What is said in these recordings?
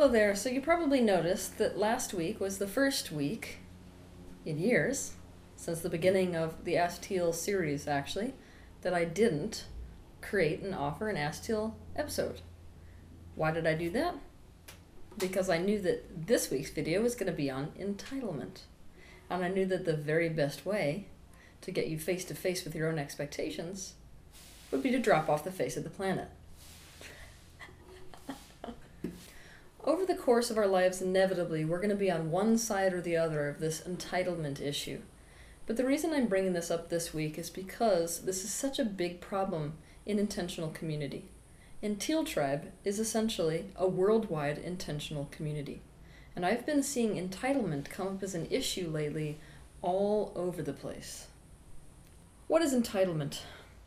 Hello there. So you probably noticed that last week was the first week in years, since the beginning of the Ask Teal series actually, that I didn't create and offer an Ask Teal episode. Why did I do that? Because I knew that this week's video was going to be on entitlement. And I knew that the very best way to get you face to face with your own expectations would be to drop off the face of the planet. Over the course of our lives, inevitably, we're going to be on one side or the other of this entitlement issue. But the reason I'm bringing this up this week is because this is such a big problem in intentional community. And Teal Tribe is essentially a worldwide intentional community. And I've been seeing entitlement come up as an issue lately all over the place. What is entitlement?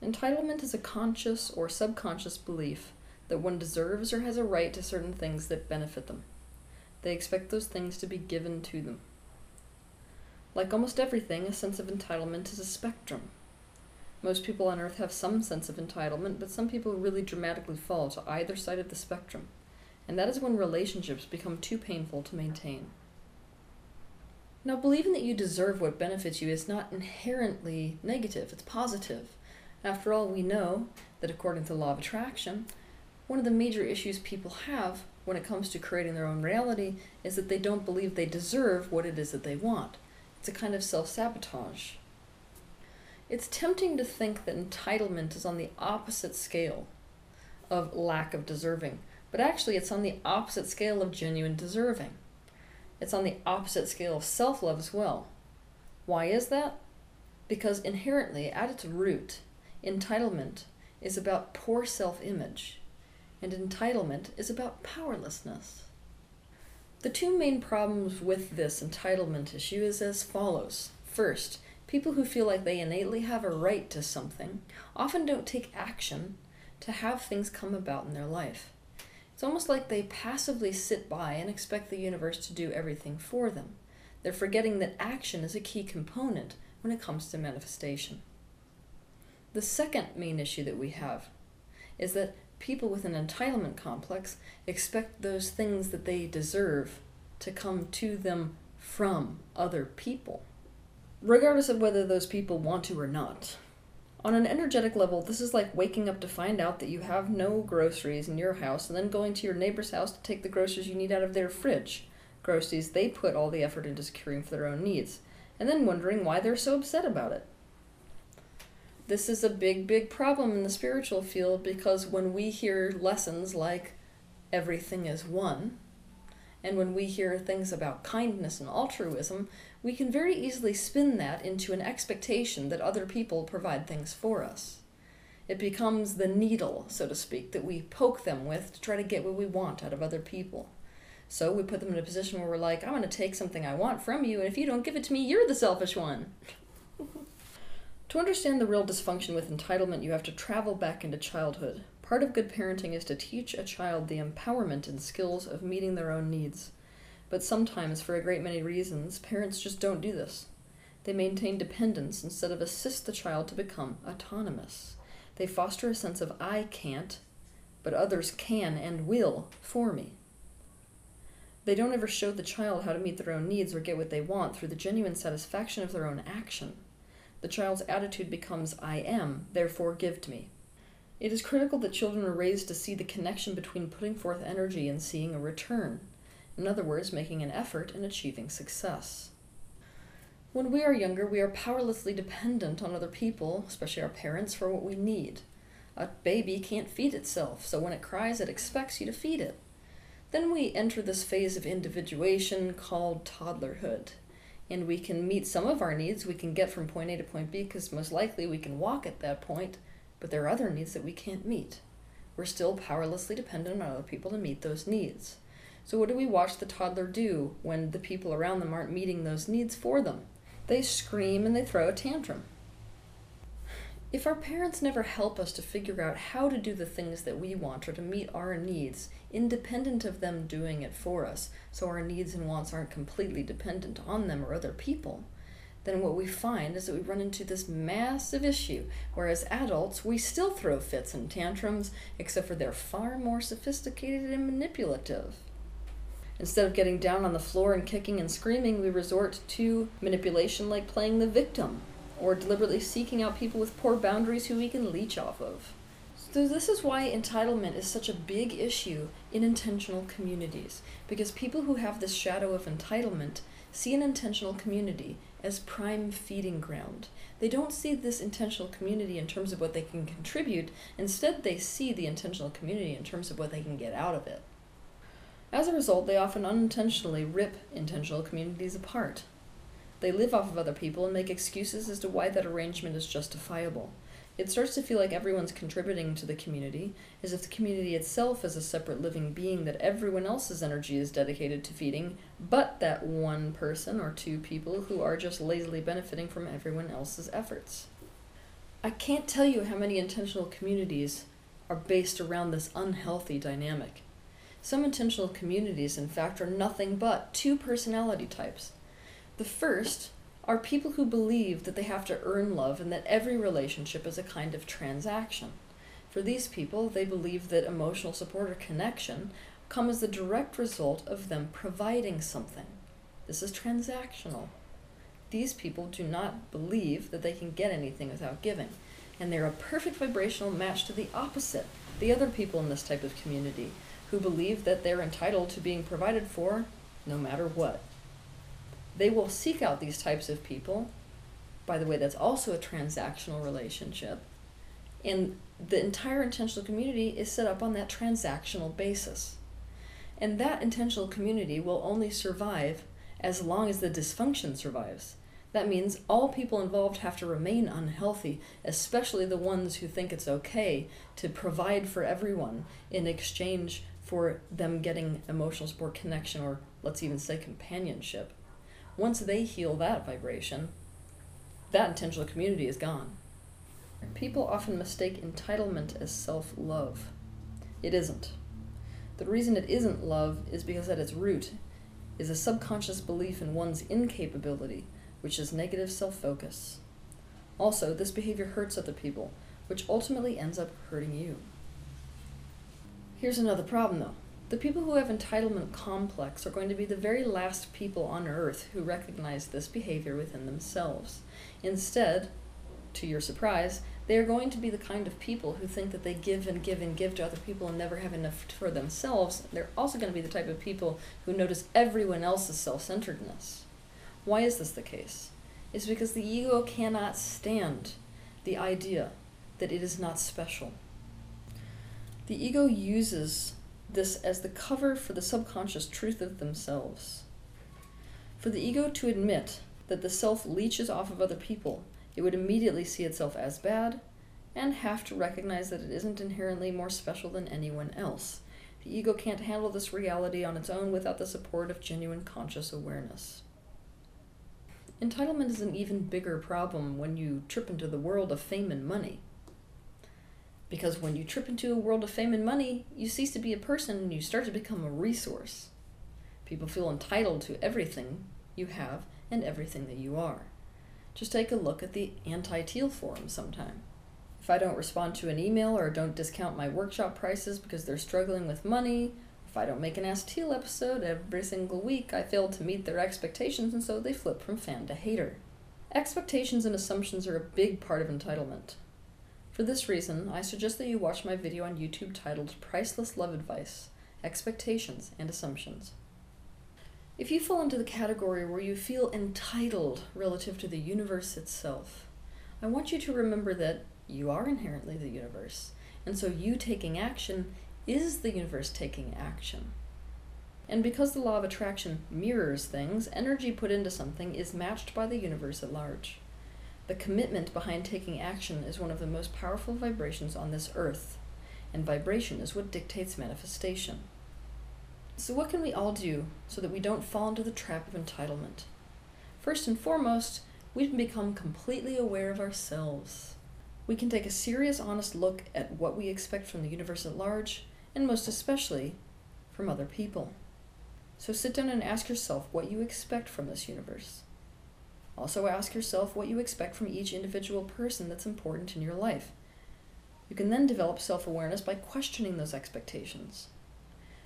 Entitlement is a conscious or subconscious belief that one deserves or has a right to certain things that benefit them. They expect those things to be given to them. Like almost everything, a sense of entitlement is a spectrum. Most people on earth have some sense of entitlement, but some people really dramatically fall to either side of the spectrum, and that is when relationships become too painful to maintain. Now, believing that you deserve what benefits you is not inherently negative, it's positive. After all, we know that according to the law of attraction, one of the major issues people have when it comes to creating their own reality is that they don't believe they deserve what it is that they want. It's a kind of self sabotage. It's tempting to think that entitlement is on the opposite scale of lack of deserving, but actually, it's on the opposite scale of genuine deserving. It's on the opposite scale of self love as well. Why is that? Because inherently, at its root, entitlement is about poor self image and entitlement is about powerlessness. The two main problems with this entitlement issue is as follows. First, people who feel like they innately have a right to something often don't take action to have things come about in their life. It's almost like they passively sit by and expect the universe to do everything for them. They're forgetting that action is a key component when it comes to manifestation. The second main issue that we have is that people with an entitlement complex expect those things that they deserve to come to them from other people, regardless of whether those people want to or not. On an energetic level, this is like waking up to find out that you have no groceries in your house and then going to your neighbor's house to take the groceries you need out of their fridge. Groceries they put all the effort into securing for their own needs, and then wondering why they're so upset about it this is a big, big problem in the spiritual field because when we hear lessons like everything is one, and when we hear things about kindness and altruism, we can very easily spin that into an expectation that other people provide things for us. It becomes the needle, so to speak, that we poke them with to try to get what we want out of other people. So we put them in a position where we're like, I'm going to take something I want from you, and if you don't give it to me, you're the selfish one. To understand the real dysfunction with entitlement, you have to travel back into childhood. Part of good parenting is to teach a child the empowerment and skills of meeting their own needs. But sometimes, for a great many reasons, parents just don't do this. They maintain dependence instead of assist the child to become autonomous. They foster a sense of I can't, but others can and will for me. They don't ever show the child how to meet their own needs or get what they want through the genuine satisfaction of their own action the child's attitude becomes I am, therefore give to me. It is critical that children are raised to see the connection between putting forth energy and seeing a return. In other words, making an effort and achieving success. When we are younger, we are powerlessly dependent on other people, especially our parents, for what we need. A baby can't feed itself, so when it cries, it expects you to feed it. Then we enter this phase of individuation called toddlerhood and we can meet some of our needs we can get from point A to point B because most likely we can walk at that point, but there are other needs that we can't meet. We're still powerlessly dependent on other people to meet those needs. So, what do we watch the toddler do when the people around them aren't meeting those needs for them? They scream and they throw a tantrum. If our parents never help us to figure out how to do the things that we want or to meet our needs, independent of them doing it for us, so our needs and wants aren't completely dependent on them or other people, then what we find is that we run into this massive issue where as adults we still throw fits and tantrums, except for they're far more sophisticated and manipulative. Instead of getting down on the floor and kicking and screaming, we resort to manipulation like playing the victim or deliberately seeking out people with poor boundaries who we can leech off of. So, this is why entitlement is such a big issue in intentional communities, because people who have this shadow of entitlement see an intentional community as prime feeding ground. They don't see this intentional community in terms of what they can contribute, instead, they see the intentional community in terms of what they can get out of it. As a result, they often unintentionally rip intentional communities apart. They live off of other people and make excuses as to why that arrangement is justifiable. It starts to feel like everyone's contributing to the community, as if the community itself is a separate living being that everyone else's energy is dedicated to feeding, but that one person or two people who are just lazily benefiting from everyone else's efforts. I can't tell you how many intentional communities are based around this unhealthy dynamic. Some intentional communities, in fact, are nothing but two personality types the first are people who believe that they have to earn love and that every relationship is a kind of transaction. For these people, they believe that emotional support or connection come as the direct result of them providing something. This is transactional. These people do not believe that they can get anything without giving, and they're a perfect vibrational match to the opposite, the other people in this type of community, who believe that they're entitled to being provided for no matter what they will seek out these types of people. By the way, that's also a transactional relationship. And the entire intentional community is set up on that transactional basis. And that intentional community will only survive as long as the dysfunction survives. That means all people involved have to remain unhealthy, especially the ones who think it's okay to provide for everyone in exchange for them getting emotional support, connection, or let's even say companionship. Once they heal that vibration, that intentional community is gone. People often mistake entitlement as self love. It isn't. The reason it isn't love is because at its root is a subconscious belief in one's incapability, which is negative self focus. Also, this behavior hurts other people, which ultimately ends up hurting you. Here's another problem though the people who have entitlement complex are going to be the very last people on earth who recognize this behavior within themselves. Instead, to your surprise, they are going to be the kind of people who think that they give and give and give to other people and never have enough for themselves. They're also going to be the type of people who notice everyone else's self centeredness. Why is this the case? It's because the ego cannot stand the idea that it is not special. The ego uses this as the cover for the subconscious truth of themselves. For the ego to admit that the self leeches off of other people, it would immediately see itself as bad and have to recognize that it isn't inherently more special than anyone else. The ego can't handle this reality on its own without the support of genuine conscious awareness. Entitlement is an even bigger problem when you trip into the world of fame and money. Because when you trip into a world of fame and money, you cease to be a person and you start to become a resource. People feel entitled to everything you have and everything that you are. Just take a look at the anti teal forum sometime. If I don't respond to an email or don't discount my workshop prices because they're struggling with money, if I don't make an Ask Teal episode every single week, I fail to meet their expectations and so they flip from fan to hater. Expectations and assumptions are a big part of entitlement. For this reason, I suggest that you watch my video on YouTube titled Priceless Love Advice Expectations and Assumptions. If you fall into the category where you feel entitled relative to the universe itself, I want you to remember that you are inherently the universe, and so you taking action is the universe taking action. And because the law of attraction mirrors things, energy put into something is matched by the universe at large. The commitment behind taking action is one of the most powerful vibrations on this earth, and vibration is what dictates manifestation. So, what can we all do so that we don't fall into the trap of entitlement? First and foremost, we can become completely aware of ourselves. We can take a serious, honest look at what we expect from the universe at large, and most especially from other people. So, sit down and ask yourself what you expect from this universe. Also, ask yourself what you expect from each individual person that's important in your life. You can then develop self awareness by questioning those expectations.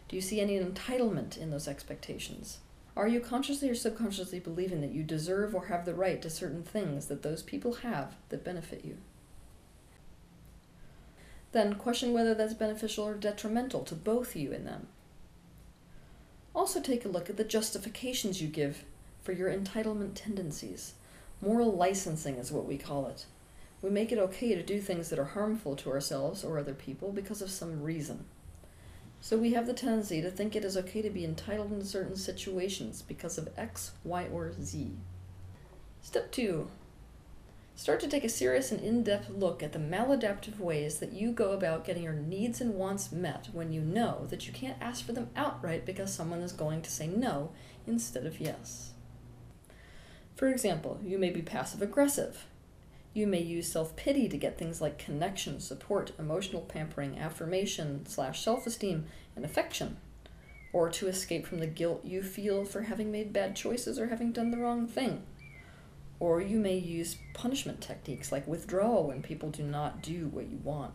Do you see any entitlement in those expectations? Are you consciously or subconsciously believing that you deserve or have the right to certain things that those people have that benefit you? Then question whether that's beneficial or detrimental to both you and them. Also, take a look at the justifications you give for your entitlement tendencies. Moral licensing is what we call it. We make it okay to do things that are harmful to ourselves or other people because of some reason. So we have the tendency to think it is okay to be entitled in certain situations because of X, Y, or Z. Step 2. Start to take a serious and in depth look at the maladaptive ways that you go about getting your needs and wants met when you know that you can't ask for them outright because someone is going to say no instead of yes. For example, you may be passive aggressive. You may use self pity to get things like connection, support, emotional pampering, affirmation, slash self esteem, and affection, or to escape from the guilt you feel for having made bad choices or having done the wrong thing. Or you may use punishment techniques like withdrawal when people do not do what you want.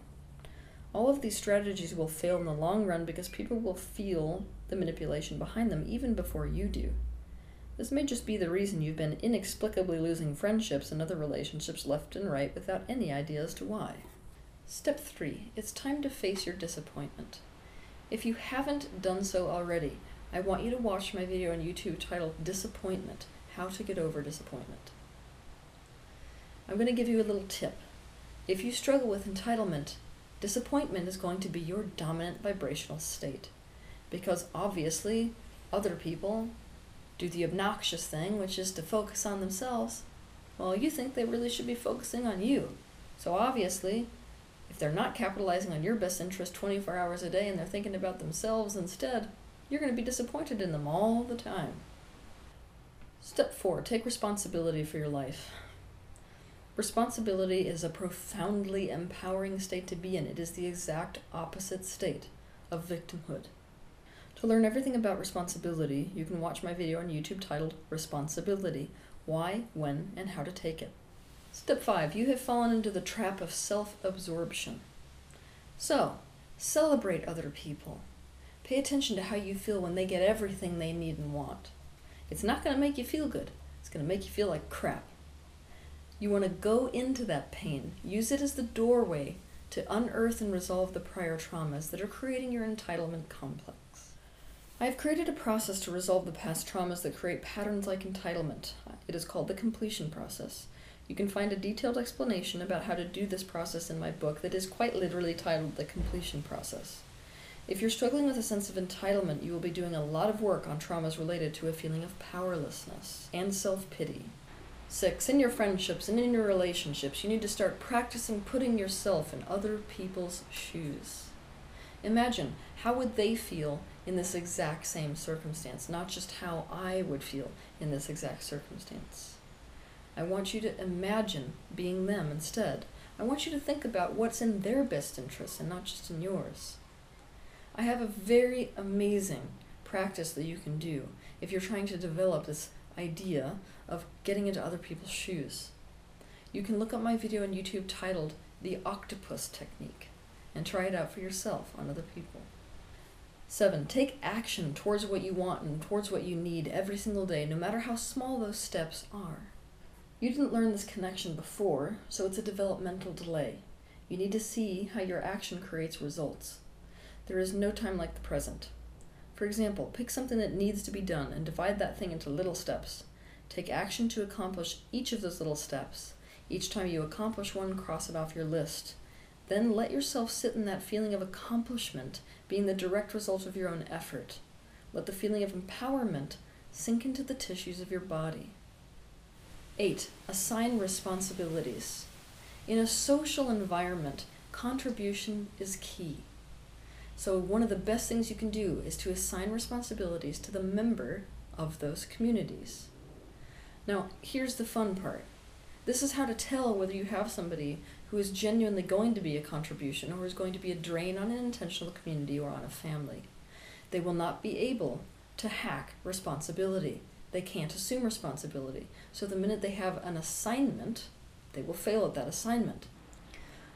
All of these strategies will fail in the long run because people will feel the manipulation behind them even before you do. This may just be the reason you've been inexplicably losing friendships and other relationships left and right without any idea as to why. Step 3. It's time to face your disappointment. If you haven't done so already, I want you to watch my video on YouTube titled Disappointment How to Get Over Disappointment. I'm going to give you a little tip. If you struggle with entitlement, disappointment is going to be your dominant vibrational state. Because obviously, other people do the obnoxious thing, which is to focus on themselves, well, you think they really should be focusing on you. So obviously, if they're not capitalizing on your best interest 24 hours a day and they're thinking about themselves instead, you're going to be disappointed in them all the time. Step 4 Take responsibility for your life. Responsibility is a profoundly empowering state to be in. It is the exact opposite state of victimhood. To learn everything about responsibility, you can watch my video on YouTube titled Responsibility Why, When, and How to Take It. Step 5 You have fallen into the trap of self absorption. So, celebrate other people. Pay attention to how you feel when they get everything they need and want. It's not going to make you feel good, it's going to make you feel like crap. You want to go into that pain, use it as the doorway to unearth and resolve the prior traumas that are creating your entitlement complex. I have created a process to resolve the past traumas that create patterns like entitlement. It is called the completion process. You can find a detailed explanation about how to do this process in my book that is quite literally titled The Completion Process. If you're struggling with a sense of entitlement, you will be doing a lot of work on traumas related to a feeling of powerlessness and self pity. Six, in your friendships and in your relationships, you need to start practicing putting yourself in other people's shoes. Imagine how would they feel in this exact same circumstance, not just how I would feel in this exact circumstance. I want you to imagine being them instead. I want you to think about what's in their best interest and not just in yours. I have a very amazing practice that you can do if you're trying to develop this idea of getting into other people's shoes. You can look up my video on YouTube titled The Octopus Technique and try it out for yourself on other people. Seven, take action towards what you want and towards what you need every single day, no matter how small those steps are. You didn't learn this connection before, so it's a developmental delay. You need to see how your action creates results. There is no time like the present. For example, pick something that needs to be done and divide that thing into little steps. Take action to accomplish each of those little steps. Each time you accomplish one, cross it off your list. Then let yourself sit in that feeling of accomplishment being the direct result of your own effort. Let the feeling of empowerment sink into the tissues of your body. 8. Assign responsibilities. In a social environment, contribution is key. So, one of the best things you can do is to assign responsibilities to the member of those communities. Now, here's the fun part this is how to tell whether you have somebody who is genuinely going to be a contribution or is going to be a drain on an intentional community or on a family. They will not be able to hack responsibility. They can't assume responsibility. So the minute they have an assignment, they will fail at that assignment.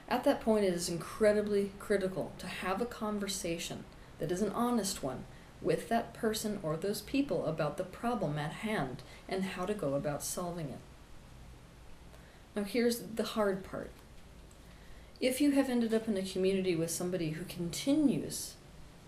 At that point, it is incredibly critical to have a conversation that is an honest one with that person or those people about the problem at hand and how to go about solving it. Now, here's the hard part. If you have ended up in a community with somebody who continues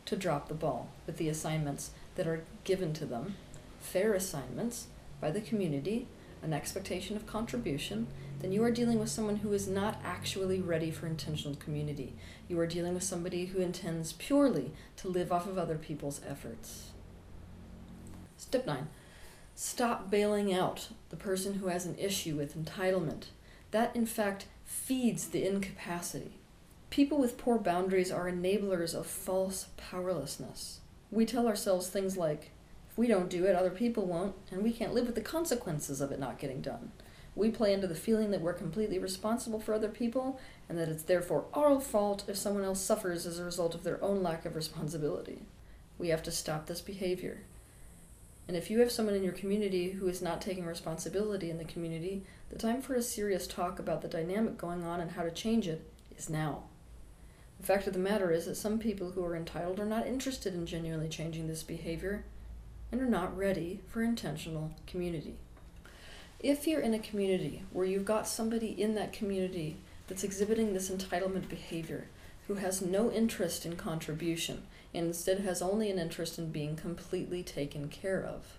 to drop the ball with the assignments that are given to them, fair assignments by the community, an expectation of contribution, then you are dealing with someone who is not actually ready for intentional community. You are dealing with somebody who intends purely to live off of other people's efforts. Step 9 Stop bailing out the person who has an issue with entitlement. That, in fact, feeds the incapacity. People with poor boundaries are enablers of false powerlessness. We tell ourselves things like, if we don't do it, other people won't, and we can't live with the consequences of it not getting done. We play into the feeling that we're completely responsible for other people and that it's therefore our fault if someone else suffers as a result of their own lack of responsibility. We have to stop this behavior. And if you have someone in your community who is not taking responsibility in the community, the time for a serious talk about the dynamic going on and how to change it is now. The fact of the matter is that some people who are entitled are not interested in genuinely changing this behavior and are not ready for intentional community. If you're in a community where you've got somebody in that community that's exhibiting this entitlement behavior, who has no interest in contribution and instead has only an interest in being completely taken care of,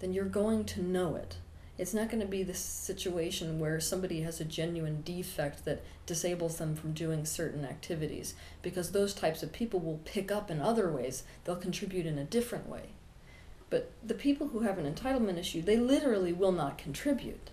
then you're going to know it. It's not going to be this situation where somebody has a genuine defect that disables them from doing certain activities, because those types of people will pick up in other ways. They'll contribute in a different way. But the people who have an entitlement issue, they literally will not contribute.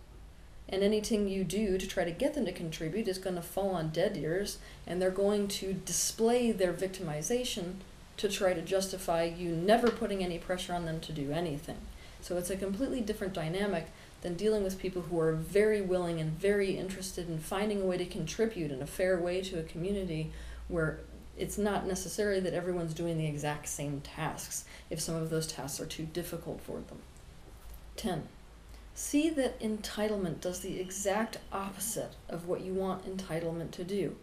And anything you do to try to get them to contribute is going to fall on dead ears, and they're going to display their victimization to try to justify you never putting any pressure on them to do anything. So it's a completely different dynamic than dealing with people who are very willing and very interested in finding a way to contribute in a fair way to a community where it's not necessary that everyone's doing the exact same tasks if some of those tasks are too difficult for them. 10. See that entitlement does the exact opposite of what you want entitlement to do.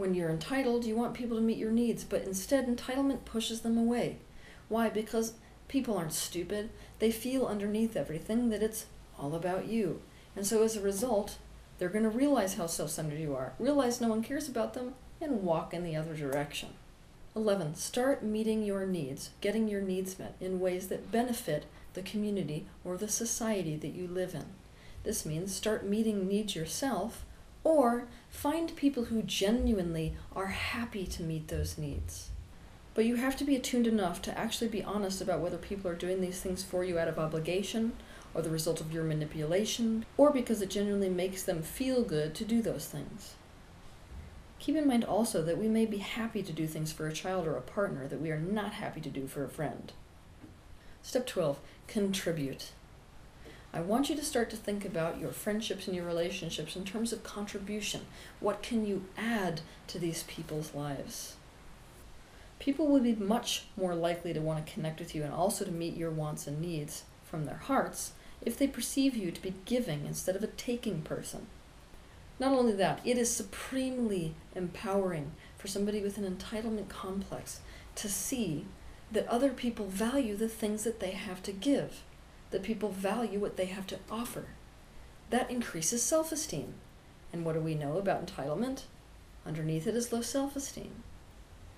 When you're entitled, you want people to meet your needs, but instead, entitlement pushes them away. Why? Because people aren't stupid. They feel underneath everything that it's all about you. And so, as a result, they're going to realize how self centered you are, realize no one cares about them, and walk in the other direction. 11. Start meeting your needs, getting your needs met in ways that benefit the community or the society that you live in. This means start meeting needs yourself or find people who genuinely are happy to meet those needs. But you have to be attuned enough to actually be honest about whether people are doing these things for you out of obligation or the result of your manipulation or because it genuinely makes them feel good to do those things. Keep in mind also that we may be happy to do things for a child or a partner that we are not happy to do for a friend. Step 12 Contribute. I want you to start to think about your friendships and your relationships in terms of contribution. What can you add to these people's lives? People will be much more likely to want to connect with you and also to meet your wants and needs from their hearts if they perceive you to be giving instead of a taking person. Not only that, it is supremely empowering for somebody with an entitlement complex to see that other people value the things that they have to give, that people value what they have to offer. That increases self esteem. And what do we know about entitlement? Underneath it is low self esteem.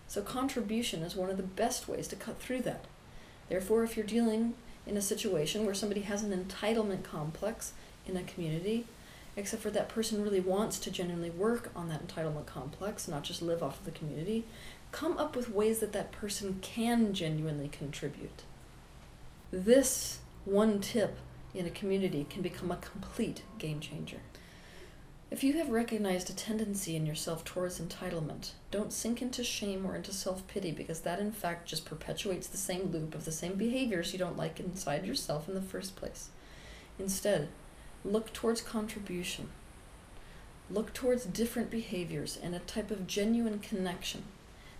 So, contribution is one of the best ways to cut through that. Therefore, if you're dealing in a situation where somebody has an entitlement complex in a community, except for that person really wants to genuinely work on that entitlement complex, not just live off of the community, come up with ways that that person can genuinely contribute. This one tip in a community can become a complete game changer. If you have recognized a tendency in yourself towards entitlement, don't sink into shame or into self pity because that, in fact, just perpetuates the same loop of the same behaviors you don't like inside yourself in the first place. Instead, Look towards contribution. Look towards different behaviors and a type of genuine connection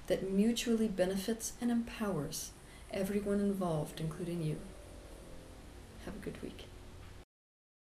that mutually benefits and empowers everyone involved, including you. Have a good week.